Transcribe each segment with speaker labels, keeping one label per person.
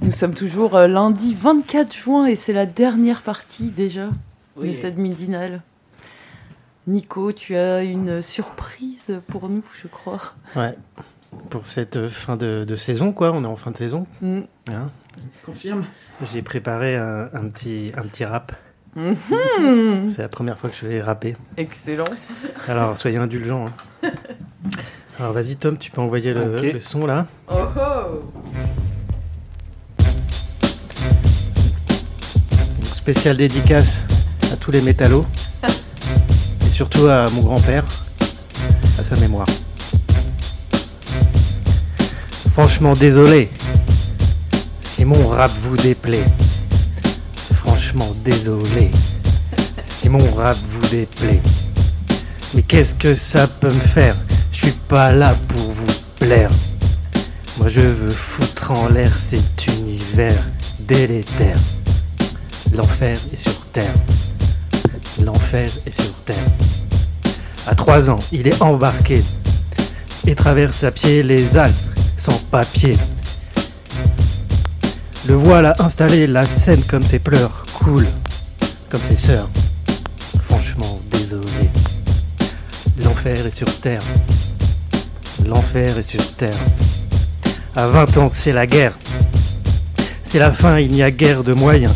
Speaker 1: Nous sommes toujours euh, lundi 24 juin et c'est la dernière partie déjà de cette midinale. Nico, tu as une surprise pour nous, je crois.
Speaker 2: Ouais. Pour cette fin de, de saison, quoi. On est en fin de saison.
Speaker 1: Mm.
Speaker 2: Hein
Speaker 3: Confirme.
Speaker 2: J'ai préparé un, un petit, un petit rap.
Speaker 1: Mhm.
Speaker 2: C'est la première fois que je vais rapper.
Speaker 1: Excellent.
Speaker 2: Alors, soyez indulgents. hein. Alors, vas-y, Tom, tu peux envoyer le, le son là.
Speaker 1: Oh oh
Speaker 2: Spécial dédicace à tous les métallos. Et surtout à mon grand-père, à sa mémoire. Franchement, désolé si mon rap vous déplaît. Désolé si mon rap vous déplaît. Mais qu'est-ce que ça peut me faire? Je suis pas là pour vous plaire. Moi, je veux foutre en l'air cet univers délétère. L'enfer est sur terre. L'enfer est sur terre. À trois ans, il est embarqué et traverse à pied les Alpes sans papier. Le voilà installé, la scène comme ses pleurs coule comme ses sœurs. Franchement, désolé. L'enfer est sur terre. L'enfer est sur terre. À 20 ans, c'est la guerre. C'est la fin, il n'y a guère de moyens.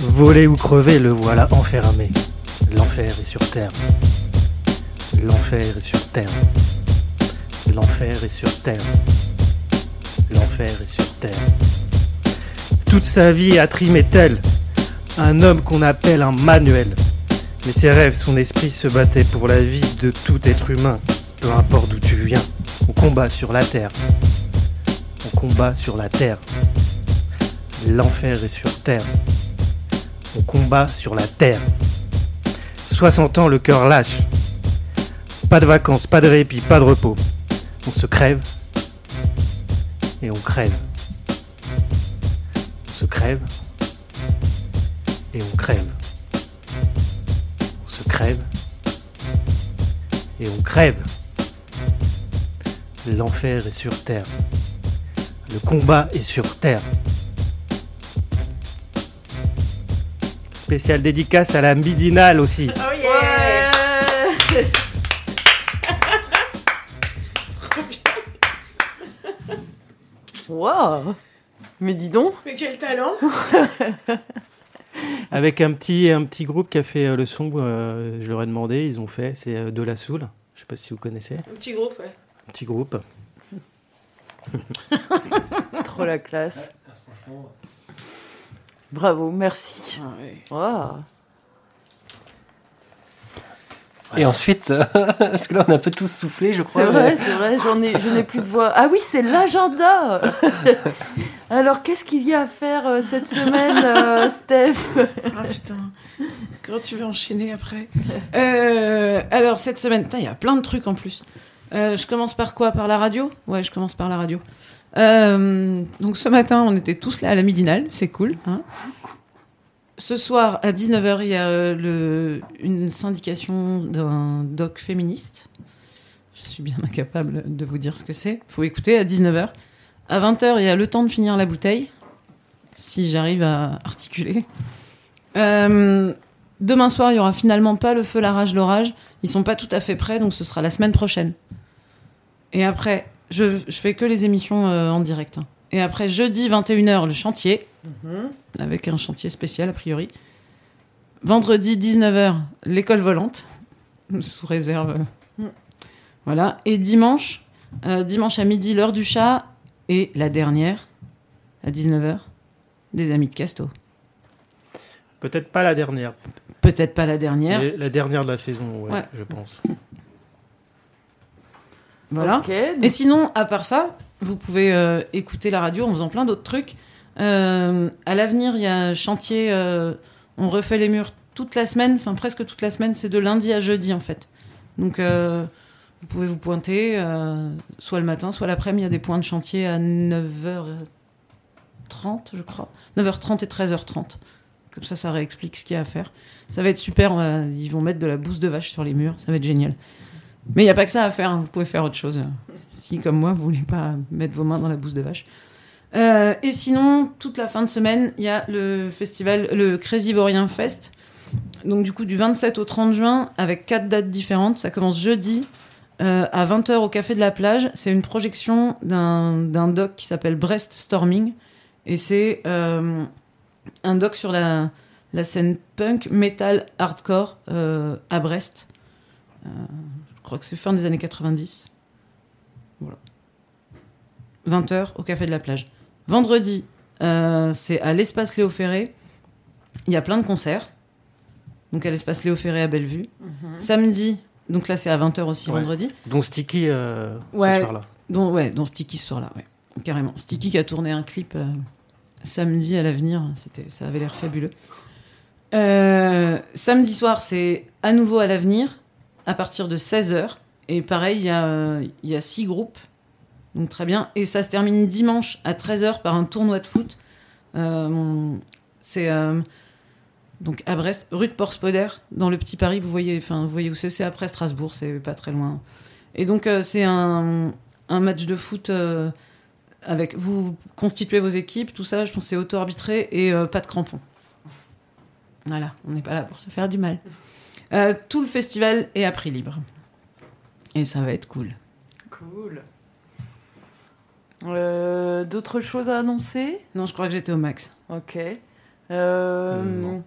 Speaker 2: Voler ou crever, le voilà enfermé. L'enfer est sur terre. L'enfer est sur terre. L'enfer est sur terre. L'enfer est sur terre. Toute sa vie a trimé tel un homme qu'on appelle un manuel. Mais ses rêves, son esprit se battait pour la vie de tout être humain, peu importe d'où tu viens. On combat sur la terre. On combat sur la terre. L'enfer est sur terre. On combat sur la terre. 60 ans, le cœur lâche. Pas de vacances, pas de répit, pas de repos. On se crève et on crève. On se crève et on crève. On se crève et on crève. L'enfer est sur terre. Le combat est sur terre. Spécial dédicace à la midinale aussi.
Speaker 3: Oh yeah
Speaker 1: Ouais
Speaker 3: Trop bien.
Speaker 1: Waouh Mais dis donc
Speaker 3: Mais quel talent
Speaker 2: Avec un petit, un petit groupe qui a fait euh, le son, euh, je leur ai demandé, ils ont fait, c'est euh, De La Soul. Je sais pas si vous connaissez.
Speaker 3: Un petit groupe, ouais.
Speaker 2: Un petit groupe.
Speaker 1: Trop la classe. Bravo, merci.
Speaker 3: Ah,
Speaker 4: Et ensuite, euh, parce que là on a un peu tous soufflé, je crois.
Speaker 1: C'est vrai, c'est vrai, j'en ai, je n'ai plus de voix. Ah oui, c'est l'agenda. Alors, qu'est-ce qu'il y a à faire euh, cette semaine, euh, Steph
Speaker 3: Ah putain. Comment tu veux enchaîner après Euh, Alors, cette semaine, il y a plein de trucs en plus. Euh, je commence par quoi? Par la radio? Ouais, je commence par la radio. Euh, donc, ce matin, on était tous là à la midinale, c'est cool. hein. Ce soir, à 19h, il y a euh, le, une syndication d'un doc féministe. Je suis bien incapable de vous dire ce que c'est. faut écouter à 19h. À 20h, il y a le temps de finir la bouteille, si j'arrive à articuler. Euh, demain soir, il y aura finalement pas le feu, la rage, l'orage. Ils sont pas tout à fait prêts, donc ce sera la semaine prochaine. Et après, je, je fais que les émissions euh, en direct. hein. Et après, jeudi 21h, le chantier, avec un chantier spécial a priori. Vendredi 19h, l'école volante, sous réserve. euh, Voilà. Et dimanche, euh, dimanche à midi, l'heure du chat. Et la dernière, à 19h, des amis de Casto.
Speaker 2: Peut-être pas la dernière.
Speaker 3: Peut-être pas la dernière.
Speaker 2: Et La dernière de la saison, ouais,
Speaker 3: Ouais.
Speaker 2: je pense.
Speaker 3: Voilà.
Speaker 1: Ok,
Speaker 3: Et sinon, à part ça, vous pouvez euh, écouter la radio en faisant plein d'autres trucs. Euh, à l'avenir, il y a un chantier. euh, on refait les murs toute la semaine, enfin presque toute la semaine. C'est de lundi à jeudi en fait. Donc euh, vous pouvez vous pointer, soit le matin, soit l'après-midi. Il y a des points de chantier à 9h30, je crois. 9h30 et 13h30. Comme ça, ça réexplique ce qu'il y a à faire. Ça va être super. ils vont mettre de la bouse de vache sur les murs. Ça va être génial. Mais il n'y a pas que ça à faire. hein. Vous pouvez faire autre chose. Si, comme moi, vous voulez pas mettre vos mains dans la bouse de vache. Euh, et sinon, toute la fin de semaine, il y a le festival, le Crazy Vaurien Fest. Donc, du coup, du 27 au 30 juin, avec quatre dates différentes. Ça commence jeudi euh, à 20h au Café de la Plage. C'est une projection d'un doc qui s'appelle Brest Storming. Et c'est euh, un doc sur la, scène punk, metal, hardcore à Brest. Je crois que c'est fin des années 90. Voilà. 20h au Café de la Plage. Vendredi, euh, c'est à l'espace Léo Ferré. Il y a plein de concerts. Donc à l'espace Léo Ferré à Bellevue. Samedi, donc là c'est à 20h aussi
Speaker 2: Ouais.
Speaker 3: vendredi.
Speaker 2: Donc Sticky, euh,
Speaker 3: Ouais.
Speaker 2: ce soir-là.
Speaker 3: Dont, ouais, dont Sticky ce soir-là, ouais. Carrément. Sticky qui a tourné un clip euh, samedi à l'avenir, c'était, ça avait l'air fabuleux. Euh, samedi soir, c'est à nouveau à l'avenir, à partir de 16h. Et pareil, il y a, six groupes, donc très bien. Et ça se termine dimanche à 13h par un tournoi de foot. Euh, c'est euh, donc à Brest, rue de Port-Spoder, dans le Petit Paris. Vous voyez, enfin, vous voyez où c'est, c'est après Strasbourg, c'est pas très loin. Et donc, euh, c'est un, un match de foot avec. Vous constituez vos équipes, tout ça, je pense que c'est auto-arbitré et euh, pas de crampons. Voilà, on n'est pas là pour se faire du mal. Tout le festival est à prix libre. Et ça va être cool.
Speaker 1: Cool. Euh, D'autres choses à annoncer?
Speaker 3: Non, je crois que j'étais au max.
Speaker 1: Ok. Euh,
Speaker 2: Non.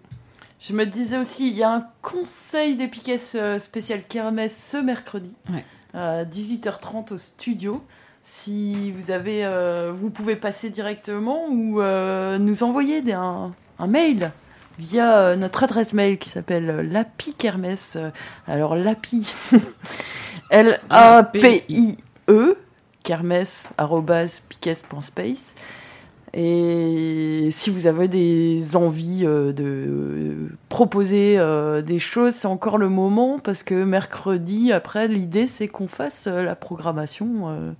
Speaker 1: je me disais aussi, il y a un conseil des piquets euh, spécial Kermesse ce mercredi
Speaker 3: Ouais.
Speaker 1: à 18h30 au studio. Si vous avez, euh, vous pouvez passer directement ou euh, nous envoyer des- un, un mail via euh, notre adresse mail qui s'appelle euh, Lapi Kermesse. Euh, Alors Lapi, L-A-P-I-E, kermesse, arrobase, piques.space. Et si vous avez des envies euh, de proposer euh, des choses, c'est encore le moment parce que mercredi, après, l'idée c'est qu'on fasse euh, la programmation.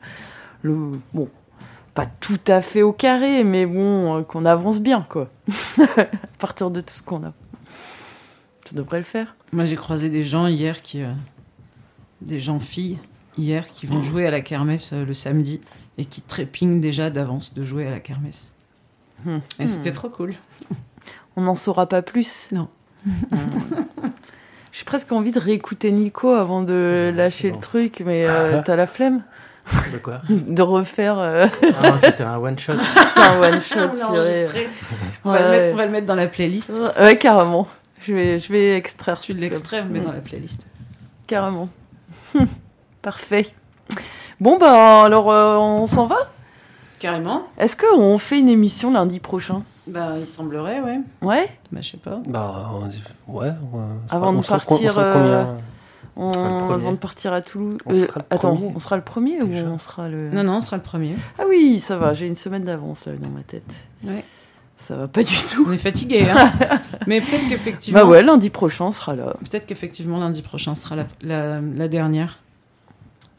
Speaker 1: le, bon, pas tout à fait au carré, mais bon, qu'on avance bien, quoi. à partir de tout ce qu'on a. Ça devrait le faire.
Speaker 3: Moi, j'ai croisé des gens hier qui. Des gens filles hier qui vont jouer à la kermesse euh, le samedi et qui trépignent déjà d'avance de jouer à la kermesse.
Speaker 1: Hmm.
Speaker 3: Et c'était trop cool.
Speaker 1: On n'en saura pas plus.
Speaker 3: Non.
Speaker 1: J'ai presque envie de réécouter Nico avant de lâcher le truc, mais euh, t'as la flemme
Speaker 2: De quoi
Speaker 1: de refaire euh,
Speaker 2: Ah, c'était un one-shot.
Speaker 1: c'est un one shot.
Speaker 3: On l'a enregistré. On, va
Speaker 1: Ouais.
Speaker 3: le mettre, on va le mettre dans la playlist.
Speaker 1: Ouais, carrément. Je vais, je vais extraire.
Speaker 3: Tu l'extrais, on le met dans la playlist.
Speaker 1: Carrément. Parfait. Bon, bah alors euh, on s'en va?
Speaker 3: Carrément.
Speaker 1: Est-ce qu'on fait une émission lundi prochain?
Speaker 3: Bah, il semblerait, ouais.
Speaker 1: Ouais?
Speaker 3: Bah, je sais pas.
Speaker 4: Bah, on dit- ouais. ouais.
Speaker 1: Avant de
Speaker 4: On sera-
Speaker 1: partir,
Speaker 4: on sera
Speaker 1: euh,
Speaker 4: combien
Speaker 1: On-
Speaker 2: sera le premier.
Speaker 1: Avant de partir à Toulouse.
Speaker 4: On sera le
Speaker 1: attends,
Speaker 4: premier.
Speaker 1: on sera le premier
Speaker 2: Déjà.
Speaker 1: ou on sera le.
Speaker 3: Non, non, on sera le premier.
Speaker 1: Ah oui, ça va, j'ai une semaine d'avance là, dans ma tête.
Speaker 3: Ouais.
Speaker 1: Ça va pas du tout.
Speaker 3: On est fatigué, hein. Mais peut-être qu'effectivement.
Speaker 1: Bah ouais, lundi prochain on sera là.
Speaker 3: Peut-être qu'effectivement lundi prochain sera la, la, la dernière.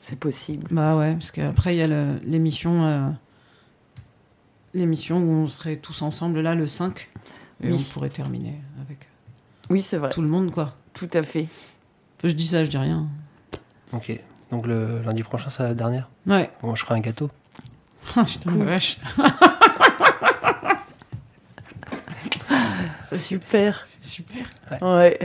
Speaker 1: C'est possible.
Speaker 3: Bah ouais, parce qu'après il y a l'émission. euh, l'émission où on serait tous ensemble là le 5. Et
Speaker 1: Oui.
Speaker 3: on pourrait terminer avec
Speaker 1: Oui, c'est vrai.
Speaker 3: tout le monde, quoi.
Speaker 1: Tout à fait.
Speaker 3: Je dis ça, je dis rien.
Speaker 4: Ok. Donc le lundi prochain, c'est la dernière?
Speaker 3: Ouais.
Speaker 4: Moi, je ferai un gâteau.
Speaker 3: Ah, putain, la vache. Ça, c'est
Speaker 1: Super.
Speaker 3: c'est super.
Speaker 1: Ouais.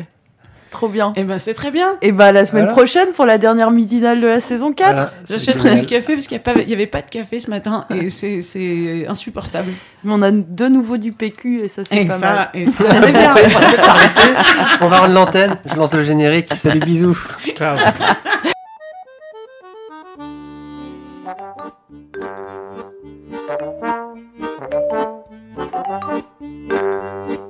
Speaker 1: Trop bien.
Speaker 3: Et ben c'est très bien.
Speaker 1: Et bah la semaine
Speaker 4: Voilà.
Speaker 1: prochaine pour la dernière midinale de la saison 4.
Speaker 4: Voilà,
Speaker 3: J'achèterai du café parce qu'il n'y avait pas de café ce matin et c'est- c'est insupportable.
Speaker 1: Mais on a de nouveau du PQ et ça c'est pas mal.
Speaker 3: ça, et ça, c'est bien.
Speaker 4: On va rendre l'antenne. Je lance le générique. Salut, bisous.
Speaker 2: Ciao.
Speaker 5: Thank